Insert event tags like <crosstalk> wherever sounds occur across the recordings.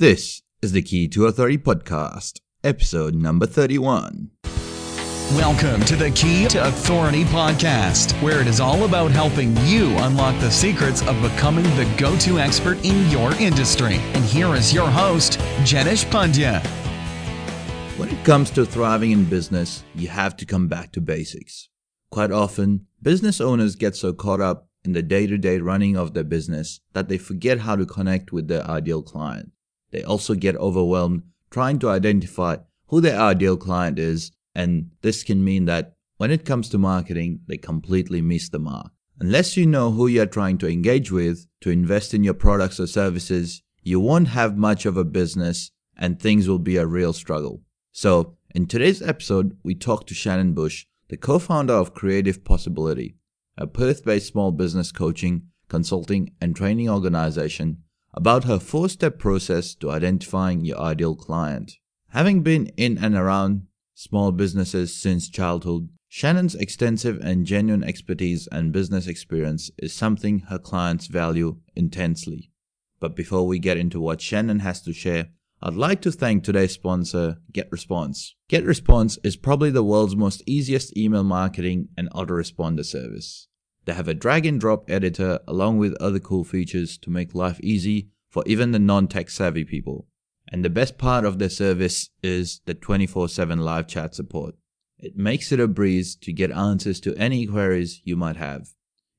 This is the Key to Authority podcast, episode number 31. Welcome to the Key to Authority podcast, where it is all about helping you unlock the secrets of becoming the go to expert in your industry. And here is your host, Jenish Pandya. When it comes to thriving in business, you have to come back to basics. Quite often, business owners get so caught up in the day to day running of their business that they forget how to connect with their ideal client. They also get overwhelmed trying to identify who their ideal client is, and this can mean that when it comes to marketing, they completely miss the mark. Unless you know who you're trying to engage with to invest in your products or services, you won't have much of a business and things will be a real struggle. So, in today's episode, we talk to Shannon Bush, the co founder of Creative Possibility, a Perth based small business coaching, consulting, and training organization about her four step process to identifying your ideal client. Having been in and around small businesses since childhood, Shannon's extensive and genuine expertise and business experience is something her clients value intensely. But before we get into what Shannon has to share, I'd like to thank today's sponsor, GetResponse. GetResponse is probably the world's most easiest email marketing and autoresponder service. They have a drag and drop editor along with other cool features to make life easy for even the non tech savvy people. And the best part of their service is the 24 7 live chat support. It makes it a breeze to get answers to any queries you might have.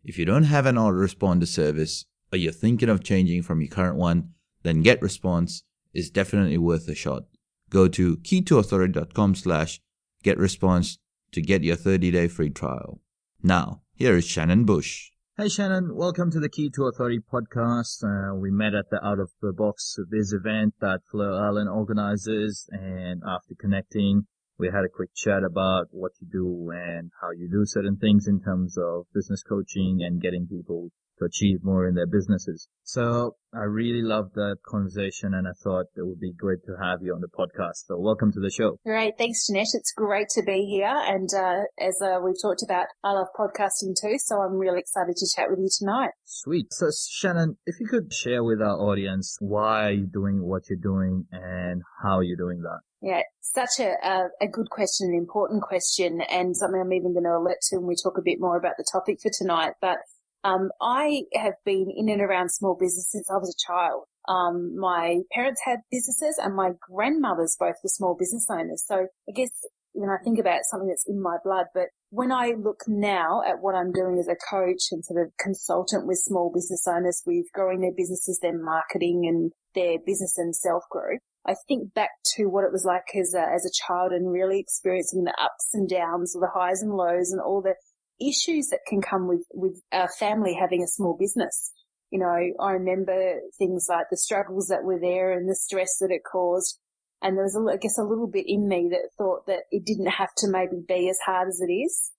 If you don't have an autoresponder service or you're thinking of changing from your current one, then GetResponse is definitely worth a shot. Go to keytoauthority.com slash getresponse to get your 30 day free trial. Now, here is Shannon Bush. Hey Shannon, welcome to the Key to Authority podcast. Uh, we met at the Out of the Box Biz event that Fleur Allen organizes, and after connecting, we had a quick chat about what you do and how you do certain things in terms of business coaching and getting people to achieve more in their businesses. So I really loved that conversation and I thought it would be great to have you on the podcast. So welcome to the show. Great. Thanks, Janesh. It's great to be here. And uh, as uh, we've talked about, I love podcasting too. So I'm really excited to chat with you tonight. Sweet. So Shannon, if you could share with our audience why you're doing what you're doing and how you're doing that. Yeah, such a, a, a, good question, an important question, and something I'm even going to alert to when we talk a bit more about the topic for tonight. But um, I have been in and around small business since I was a child. Um, my parents had businesses and my grandmothers both were small business owners. So I guess when I think about something that's in my blood, but when I look now at what I'm doing as a coach and sort of consultant with small business owners with growing their businesses, their marketing and their business and self growth, I think back to what it was like as a, as a child and really experiencing the ups and downs, or the highs and lows and all the issues that can come with, with a family having a small business. You know, I remember things like the struggles that were there and the stress that it caused. And there was, a, I guess, a little bit in me that thought that it didn't have to maybe be as hard as it is.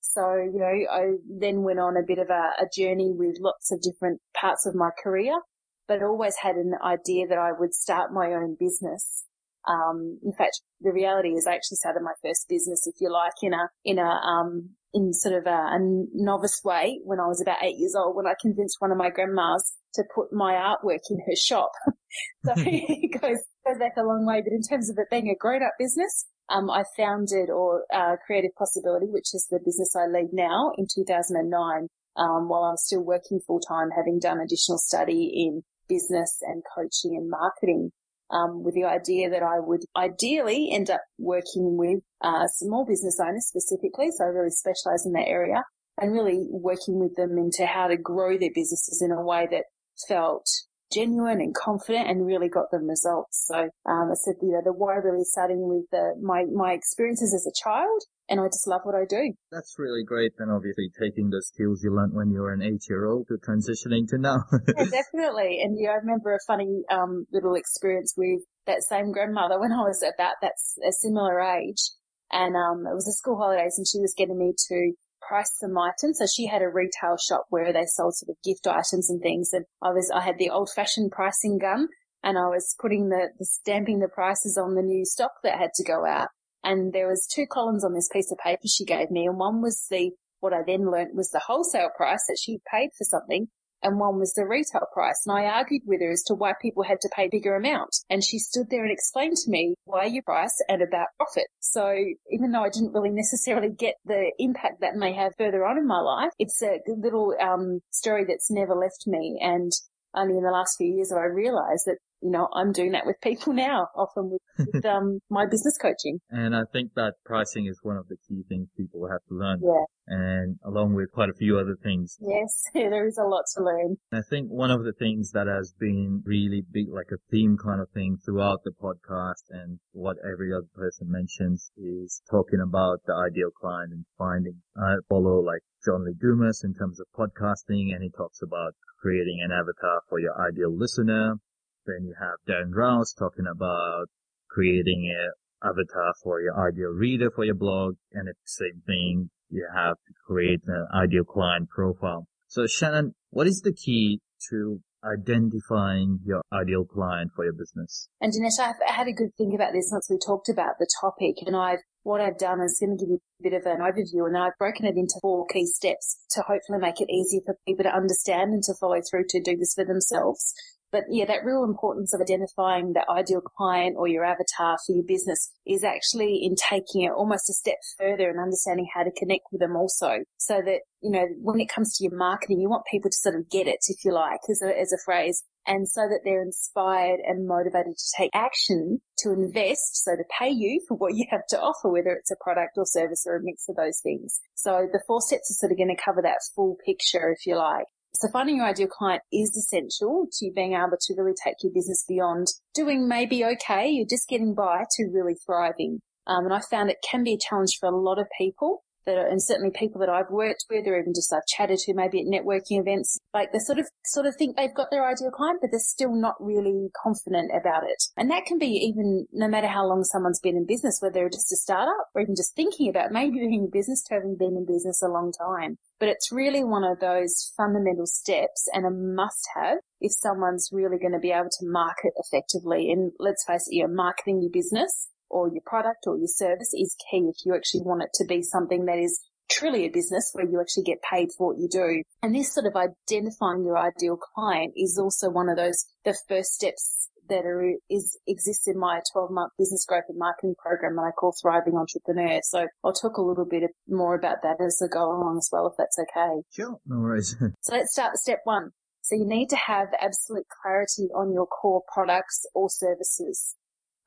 So, you know, I then went on a bit of a, a journey with lots of different parts of my career, but always had an idea that I would start my own business. Um, in fact, the reality is I actually started my first business, if you like, in a, in a, um, in sort of a, a, novice way when I was about eight years old when I convinced one of my grandmas to put my artwork in her shop. <laughs> so <laughs> <laughs> it goes, goes back a long way. But in terms of it being a grown up business, um, I founded or uh, Creative Possibility, which is the business I lead now in 2009. Um, while I'm still working full time, having done additional study in business and coaching and marketing um, with the idea that I would ideally end up working with uh, small business owners specifically. So I really specialize in that area and really working with them into how to grow their businesses in a way that felt genuine and confident and really got them results. So um, I said, you know, the why really starting with the, my my experiences as a child, and I just love what I do. That's really great. And obviously taking the skills you learned when you were an eight year old to transitioning to now. <laughs> yeah, definitely. And yeah, I remember a funny um, little experience with that same grandmother when I was about that a similar age. And um, it was the school holidays, and she was getting me to price some items. So she had a retail shop where they sold sort of gift items and things. And I was, I had the old fashioned pricing gun and I was putting the, the stamping the prices on the new stock that had to go out. And there was two columns on this piece of paper she gave me. And one was the, what I then learnt was the wholesale price that she paid for something. And one was the retail price. And I argued with her as to why people had to pay bigger amount. And she stood there and explained to me why you price and about profit. So even though I didn't really necessarily get the impact that may have further on in my life, it's a little um, story that's never left me. And only in the last few years have I realized that you know, I'm doing that with people now, often with, with um, <laughs> my business coaching. And I think that pricing is one of the key things people have to learn. Yeah. And along with quite a few other things. Yes, <laughs> there is a lot to learn. I think one of the things that has been really big, like a theme kind of thing throughout the podcast and what every other person mentions is talking about the ideal client and finding, I follow like John Lee Dumas in terms of podcasting and he talks about creating an avatar for your ideal listener then you have Dan Rowse talking about creating an avatar for your ideal reader for your blog. And it's the same thing. You have to create an ideal client profile. So Shannon, what is the key to identifying your ideal client for your business? And Dinesh, I've had a good think about this once we talked about the topic and I've what I've done is going to give you a bit of an overview and I've broken it into four key steps to hopefully make it easier for people to understand and to follow through to do this for themselves. But yeah, that real importance of identifying the ideal client or your avatar for your business is actually in taking it almost a step further and understanding how to connect with them also. So that, you know, when it comes to your marketing, you want people to sort of get it, if you like, as a, as a phrase. And so that they're inspired and motivated to take action to invest, so to pay you for what you have to offer, whether it's a product or service or a mix of those things. So the four steps are sort of going to cover that full picture, if you like. So finding your ideal client is essential to being able to really take your business beyond doing maybe okay, you're just getting by to really thriving. Um, and I found it can be a challenge for a lot of people that are, and certainly people that I've worked with or even just I've chatted to maybe at networking events, like they sort of, sort of think they've got their ideal client, but they're still not really confident about it. And that can be even no matter how long someone's been in business, whether they're just a startup or even just thinking about maybe being in business to having been in business a long time. But it's really one of those fundamental steps and a must have if someone's really going to be able to market effectively. And let's face it, you're marketing your business or your product or your service is key if you actually want it to be something that is truly a business where you actually get paid for what you do. And this sort of identifying your ideal client is also one of those, the first steps that are, is, exists in my 12 month business growth and marketing program that I call Thriving Entrepreneur. So I'll talk a little bit more about that as I go along as well, if that's okay. Sure. No worries. <laughs> so let's start with step one. So you need to have absolute clarity on your core products or services.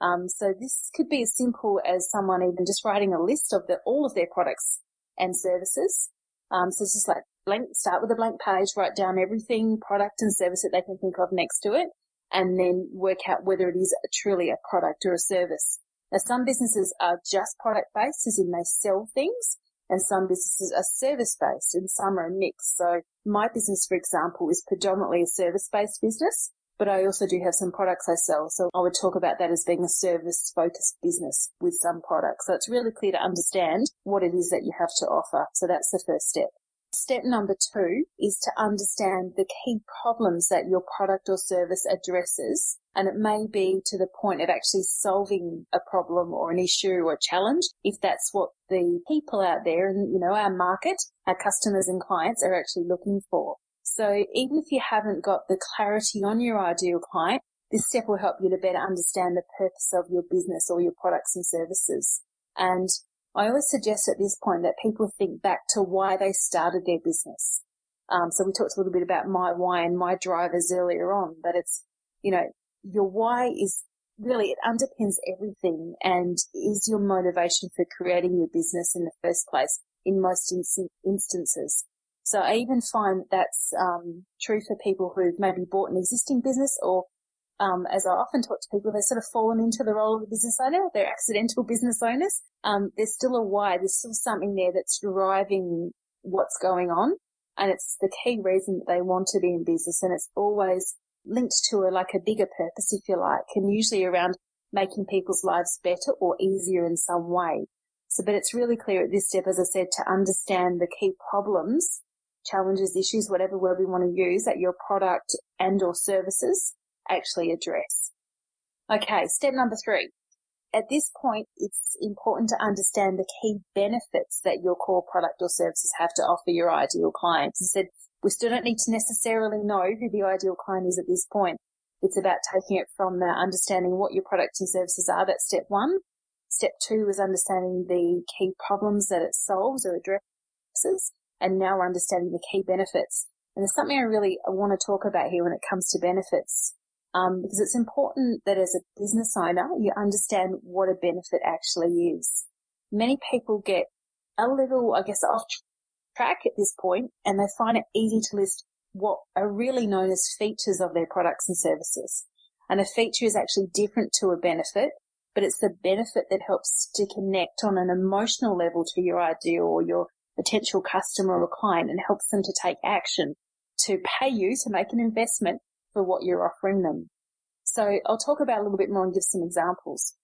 Um, so this could be as simple as someone even just writing a list of the, all of their products and services. Um, so it's just like blank, start with a blank page, write down everything, product and service that they can think of next to it, and then work out whether it is truly a product or a service. Now some businesses are just product based, as in they sell things, and some businesses are service based and some are a mix. So my business, for example, is predominantly a service based business but I also do have some products I sell. So I would talk about that as being a service focused business with some products. So it's really clear to understand what it is that you have to offer. So that's the first step. Step number two is to understand the key problems that your product or service addresses. And it may be to the point of actually solving a problem or an issue or a challenge if that's what the people out there and, you know, our market, our customers and clients are actually looking for. So even if you haven't got the clarity on your ideal client, this step will help you to better understand the purpose of your business or your products and services. And I always suggest at this point that people think back to why they started their business. Um, so we talked a little bit about my why and my drivers earlier on, but it's, you know, your why is really, it underpins everything and is your motivation for creating your business in the first place in most instances. So I even find that's um, true for people who've maybe bought an existing business or um, as I often talk to people, they've sort of fallen into the role of a business owner. They're accidental business owners. Um, there's still a why. There's still something there that's driving what's going on. And it's the key reason that they want to be in business. And it's always linked to a, like a bigger purpose, if you like, and usually around making people's lives better or easier in some way. So, but it's really clear at this step, as I said, to understand the key problems challenges, issues, whatever word we want to use that your product and or services actually address. Okay, step number three. At this point, it's important to understand the key benefits that your core product or services have to offer your ideal clients. I said We still don't need to necessarily know who the ideal client is at this point. It's about taking it from the understanding what your products and services are. That's step one. Step two is understanding the key problems that it solves or addresses. And now we're understanding the key benefits. And there's something I really want to talk about here when it comes to benefits. Um, because it's important that as a business owner, you understand what a benefit actually is. Many people get a little, I guess, off track at this point and they find it easy to list what are really known as features of their products and services. And a feature is actually different to a benefit, but it's the benefit that helps to connect on an emotional level to your ideal or your potential customer or client and helps them to take action to pay you to make an investment for what you're offering them. So I'll talk about a little bit more and give some examples.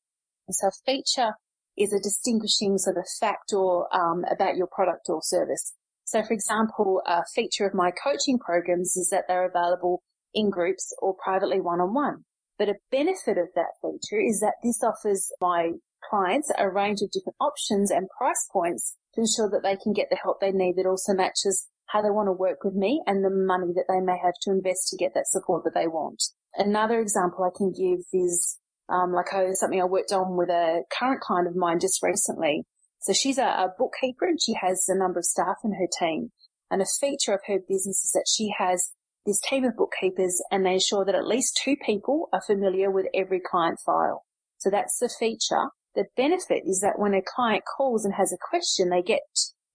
So feature is a distinguishing sort of factor um, about your product or service. So for example, a feature of my coaching programs is that they're available in groups or privately one-on-one. But a benefit of that feature is that this offers my clients a range of different options and price points to ensure that they can get the help they need that also matches how they want to work with me and the money that they may have to invest to get that support that they want. Another example I can give is um, like I, something I worked on with a current client of mine just recently. So she's a, a bookkeeper and she has a number of staff in her team. And a feature of her business is that she has this team of bookkeepers and they ensure that at least two people are familiar with every client file. So that's the feature. The benefit is that when a client calls and has a question, they get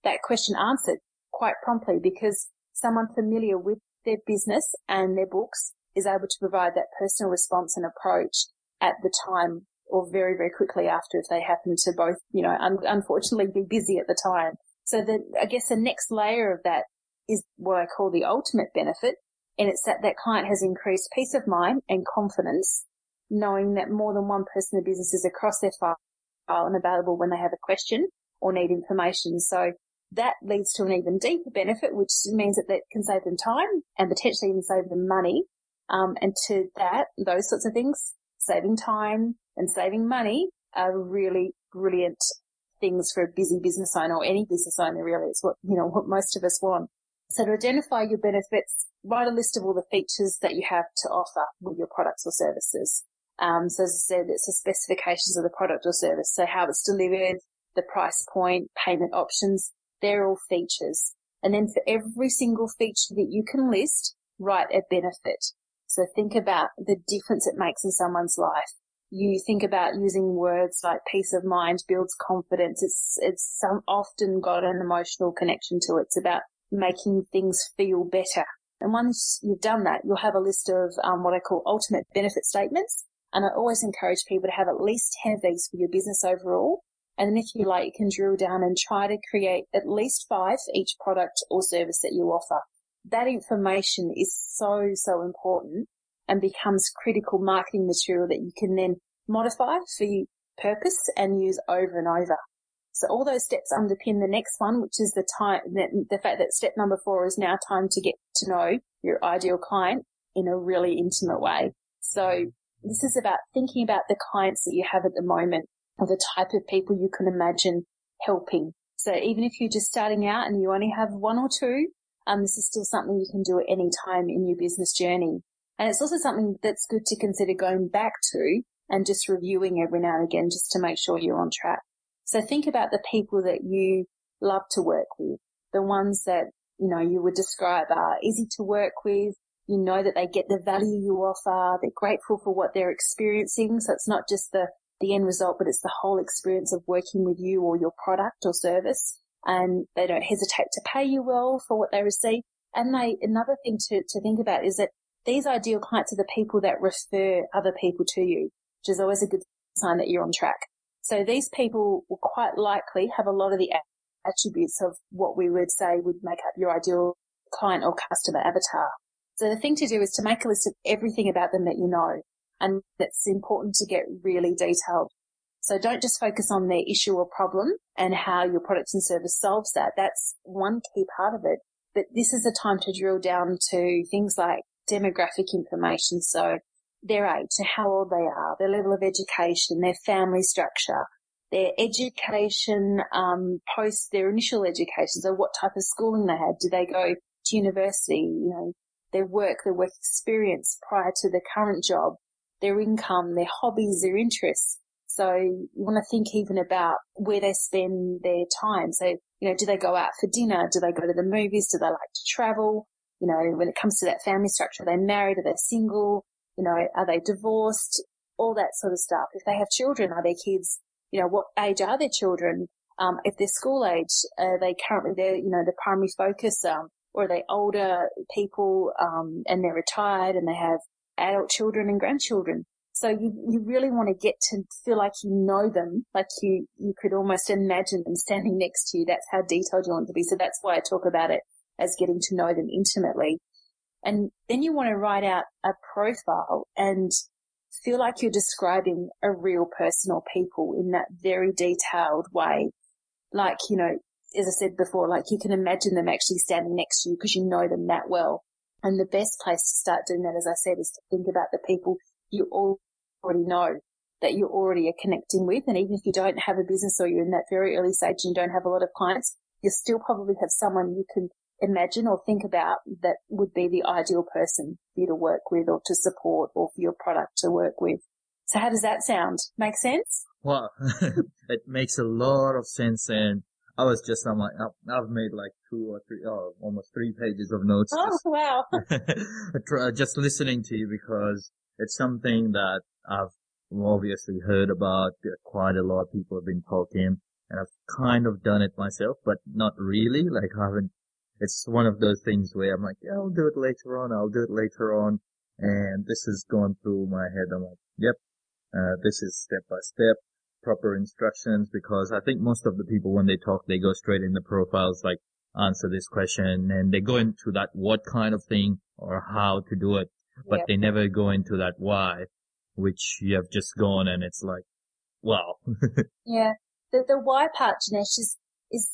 that question answered quite promptly because someone familiar with their business and their books is able to provide that personal response and approach at the time or very, very quickly after if they happen to both, you know, un- unfortunately be busy at the time. So the, I guess the next layer of that is what I call the ultimate benefit. And it's that that client has increased peace of mind and confidence knowing that more than one person in the business is across their file and available when they have a question or need information. So that leads to an even deeper benefit, which means that that can save them time and potentially even save them money. Um, and to that, those sorts of things, saving time and saving money are really brilliant things for a busy business owner or any business owner really. It's what, you know, what most of us want. So to identify your benefits, write a list of all the features that you have to offer with your products or services. Um, so as I said, it's the specifications of the product or service. So how it's delivered, the price point, payment options, they're all features. And then for every single feature that you can list, write a benefit. So think about the difference it makes in someone's life. You think about using words like peace of mind builds confidence. It's, it's some, often got an emotional connection to it. It's about making things feel better. And once you've done that, you'll have a list of um, what I call ultimate benefit statements. And I always encourage people to have at least 10 of these for your business overall and then if you like, you can drill down and try to create at least five for each product or service that you offer. That information is so, so important and becomes critical marketing material that you can then modify for your purpose and use over and over. So all those steps underpin the next one, which is the time, the, fact that step number four is now time to get to know your ideal client in a really intimate way. So this is about thinking about the clients that you have at the moment or the type of people you can imagine helping. So even if you're just starting out and you only have one or two, um, this is still something you can do at any time in your business journey. And it's also something that's good to consider going back to and just reviewing every now and again just to make sure you're on track. So think about the people that you love to work with, the ones that, you know, you would describe are easy to work with. You know that they get the value you offer. They're grateful for what they're experiencing. So it's not just the the end result, but it's the whole experience of working with you or your product or service. And they don't hesitate to pay you well for what they receive. And they, another thing to, to think about is that these ideal clients are the people that refer other people to you, which is always a good sign that you're on track. So these people will quite likely have a lot of the attributes of what we would say would make up your ideal client or customer avatar. So the thing to do is to make a list of everything about them that you know. And it's important to get really detailed. So don't just focus on their issue or problem and how your product and service solves that. That's one key part of it. But this is a time to drill down to things like demographic information. So their age, so how old they are, their level of education, their family structure, their education um, post their initial education. So what type of schooling they had? Do they go to university, you know, their work, their work experience prior to their current job, their income, their hobbies, their interests. So you want to think even about where they spend their time. So, you know, do they go out for dinner? Do they go to the movies? Do they like to travel? You know, when it comes to that family structure, are they married? Are they single? You know, are they divorced? All that sort of stuff. If they have children, are their kids, you know, what age are their children? Um, if they're school age, are they currently their, you know, the primary focus, um, or are they older people, um, and they're retired and they have adult children and grandchildren? So you, you really want to get to feel like you know them, like you, you could almost imagine them <laughs> standing next to you. That's how detailed you want to be. So that's why I talk about it as getting to know them intimately. And then you want to write out a profile and feel like you're describing a real person or people in that very detailed way. Like, you know, as I said before, like you can imagine them actually standing next to you because you know them that well. And the best place to start doing that, as I said, is to think about the people you already know that you already are connecting with. And even if you don't have a business or you're in that very early stage and you don't have a lot of clients, you still probably have someone you can imagine or think about that would be the ideal person for you to work with or to support or for your product to work with. So how does that sound? Make sense? Well, <laughs> it makes a lot of sense and I was just I'm like, I've made like two or three, oh, almost three pages of notes. Oh, just, wow. <laughs> just listening to you because it's something that I've obviously heard about. Quite a lot of people have been talking and I've kind of done it myself, but not really. Like I haven't, it's one of those things where I'm like, yeah, I'll do it later on. I'll do it later on. And this has gone through my head. I'm like, yep, uh, this is step by step, proper instructions because I think most of the people when they talk, they go straight in the profiles like answer this question and they go into that what kind of thing or how to do it but yep. they never go into that why, which you have just gone and it's like, wow. <laughs> yeah. The, the why part, Janesh, is, is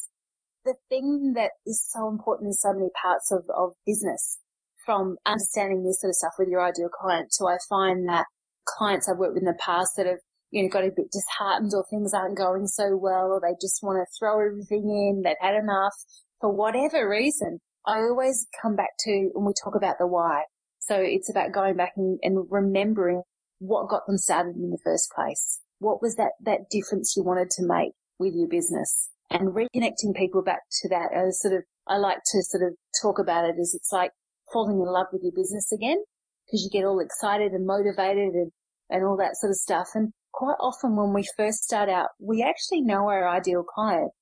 the thing that is so important in so many parts of, of business from understanding this sort of stuff with your ideal client to I find that clients I've worked with in the past that have, you know, got a bit disheartened or things aren't going so well or they just want to throw everything in, they've had enough for whatever reason. I always come back to when we talk about the why. So it's about going back and, and remembering what got them started in the first place. What was that, that difference you wanted to make with your business and reconnecting people back to that as sort of, I like to sort of talk about it as it's like falling in love with your business again because you get all excited and motivated and, and all that sort of stuff. And quite often when we first start out, we actually know our ideal client.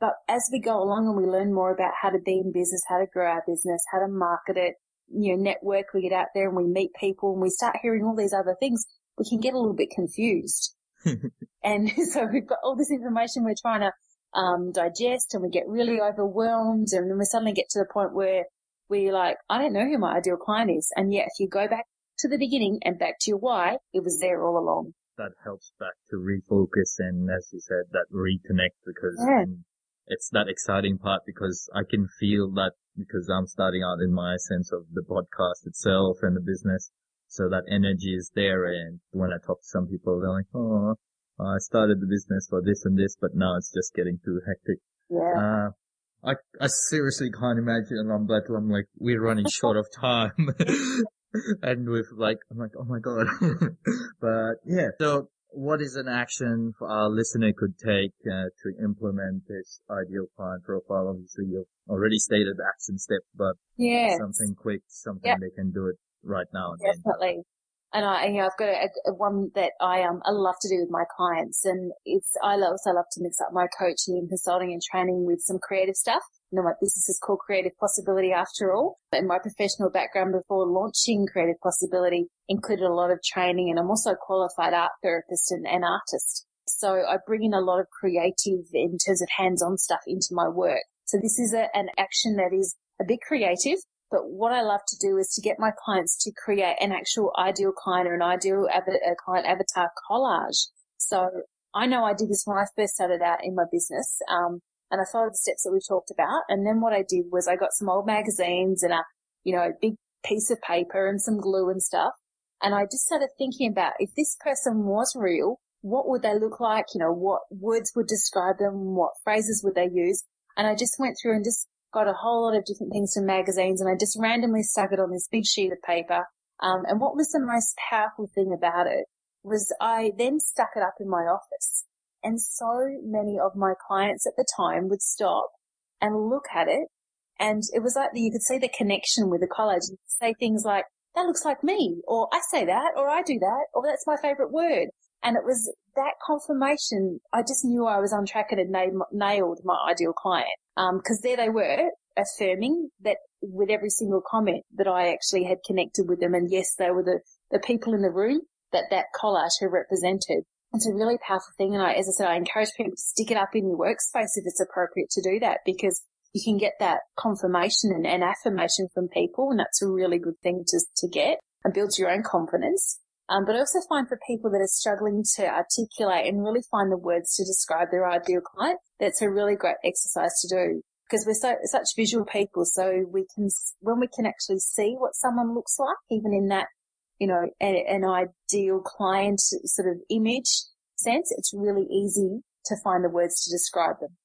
But as we go along and we learn more about how to be in business, how to grow our business, how to market it, you know, network, we get out there and we meet people and we start hearing all these other things, we can get a little bit confused. <laughs> and <laughs> so we've got all this information we're trying to um, digest and we get really overwhelmed and then we suddenly get to the point where we're like, I don't know who my ideal client is. And yet if you go back to the beginning and back to your why, it was there all along. That helps back to refocus and as you said, that reconnect because yeah. it's that exciting part because I can feel that because I'm starting out in my sense of the podcast itself and the business. So that energy is there. And when I talk to some people, they're like, Oh, I started the business for this and this, but now it's just getting too hectic. Yeah. Uh, I, I seriously can't imagine. I'm but I'm like, we're running short of time. <laughs> <laughs> and with like, I'm like, oh my god. <laughs> but yeah, so what is an action for our listener could take uh, to implement this ideal client profile? Obviously, you've already stated the action step, but yeah, something quick, something yep. they can do it right now. Definitely. And I, you know, I've got a, a, one that I um I love to do with my clients, and it's I also love to mix up my coaching and consulting and training with some creative stuff. You know, my business is called Creative Possibility after all. And my professional background before launching Creative Possibility included a lot of training, and I'm also a qualified art therapist and, and artist. So I bring in a lot of creative in terms of hands-on stuff into my work. So this is a, an action that is a bit creative, but what I love to do is to get my clients to create an actual ideal client or an ideal av- client avatar collage. So I know I did this when I first started out in my business. Um, and I followed the steps that we talked about. And then what I did was I got some old magazines and a, you know, a big piece of paper and some glue and stuff. And I just started thinking about if this person was real, what would they look like? You know, what words would describe them? What phrases would they use? And I just went through and just got a whole lot of different things from magazines and I just randomly stuck it on this big sheet of paper. Um, and what was the most powerful thing about it was I then stuck it up in my office and so many of my clients at the time would stop and look at it. And it was like you could see the connection with the collage and say things like, that looks like me, or I say that, or I do that, or that's my favorite word. And it was that confirmation. I just knew I was on track and had nailed my ideal client. Um, cause there they were affirming that with every single comment that I actually had connected with them. And yes, they were the, the people in the room that that collage had represented. It's a really powerful thing. And I, as I said, I encourage people to stick it up in your workspace if it's appropriate to do that because you can get that confirmation and, and affirmation from people. And that's a really good thing to, to get and builds your own confidence. Um, but I also find for people that are struggling to articulate and really find the words to describe their ideal client, that's a really great exercise to do because we're so such visual people. So we can when we can actually see what someone looks like, even in that you know a, an ideal client sort of image sense, it's really easy to find the words to describe them.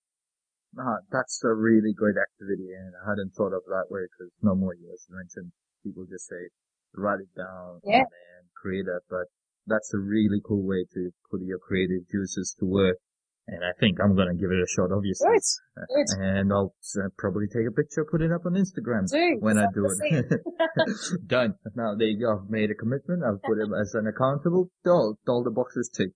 Uh, that's a really great activity, and I hadn't thought of that way because normally, as you mentioned, people just say write it down yeah. and create it, but that's a really cool way to put your creative juices to work. And I think I'm gonna give it a shot, obviously. Good. Good. And I'll uh, probably take a picture, put it up on Instagram when I do it. <laughs> <laughs> Done. Now there you go. I've made a commitment. I've put it as an accountable. All, all the boxes ticked.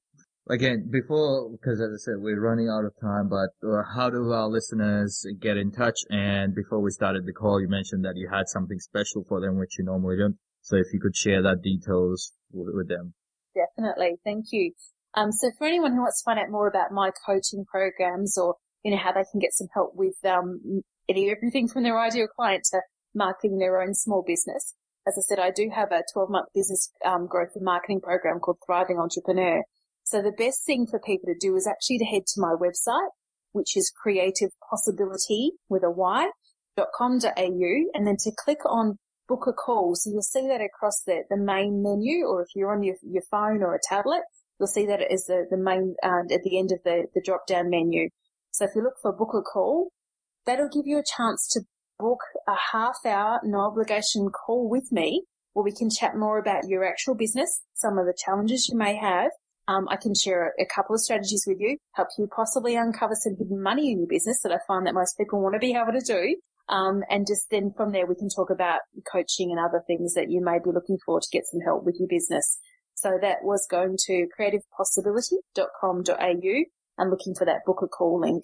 Again, before, because as I said, we're running out of time, but uh, how do our listeners get in touch? And before we started the call, you mentioned that you had something special for them, which you normally don't. So if you could share that details with, them. Definitely. Thank you. Um, so for anyone who wants to find out more about my coaching programs or, you know, how they can get some help with, um, any, everything from their ideal client to marketing their own small business. As I said, I do have a 12 month business, um, growth and marketing program called Thriving Entrepreneur. So the best thing for people to do is actually to head to my website, which is creativepossibility with a Y dot com.au and then to click on book a call. So you'll see that across the, the main menu or if you're on your, your phone or a tablet, you'll see that it is the, the main, uh, at the end of the, the drop down menu. So if you look for book a call, that'll give you a chance to book a half hour, no obligation call with me where we can chat more about your actual business, some of the challenges you may have. Um, I can share a, a couple of strategies with you, help you possibly uncover some hidden money in your business that I find that most people want to be able to do. Um, and just then from there we can talk about coaching and other things that you may be looking for to get some help with your business. So that was going to creativepossibility.com.au and looking for that book a call link.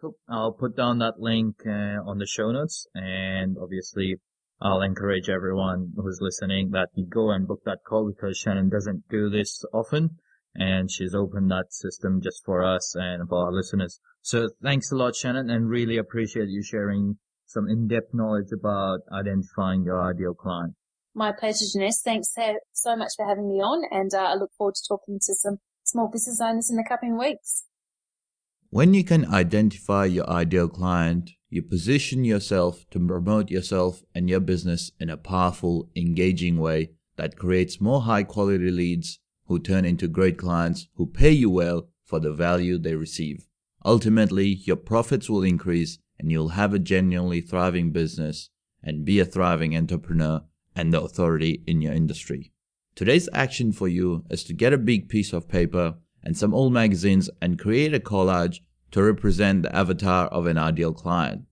Cool. I'll put down that link uh, on the show notes and obviously I'll encourage everyone who's listening that you go and book that call because Shannon doesn't do this often and she's opened that system just for us and for our listeners. So thanks a lot, Shannon, and really appreciate you sharing some in-depth knowledge about identifying your ideal client. My pleasure, Janice. Thanks so much for having me on, and uh, I look forward to talking to some small business owners in the coming weeks. When you can identify your ideal client, you position yourself to promote yourself and your business in a powerful, engaging way that creates more high quality leads who turn into great clients who pay you well for the value they receive. Ultimately, your profits will increase and you'll have a genuinely thriving business and be a thriving entrepreneur and the authority in your industry. Today's action for you is to get a big piece of paper and some old magazines and create a collage to represent the avatar of an ideal client.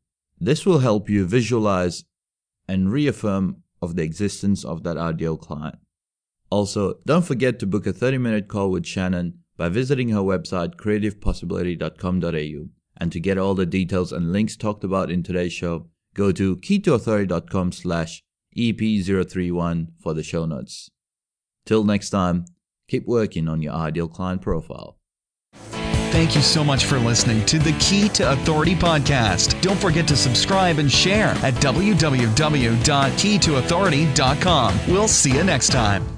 This will help you visualize and reaffirm of the existence of that ideal client. Also, don't forget to book a 30 minute call with Shannon by visiting her website creativepossibility.com.au and to get all the details and links talked about in today's show, go to keytoauthority.com slash EP031 for the show notes. Till next time, keep working on your ideal client profile. Thank you so much for listening to the Key to Authority podcast. Don't forget to subscribe and share at www.keytoauthority.com. We'll see you next time.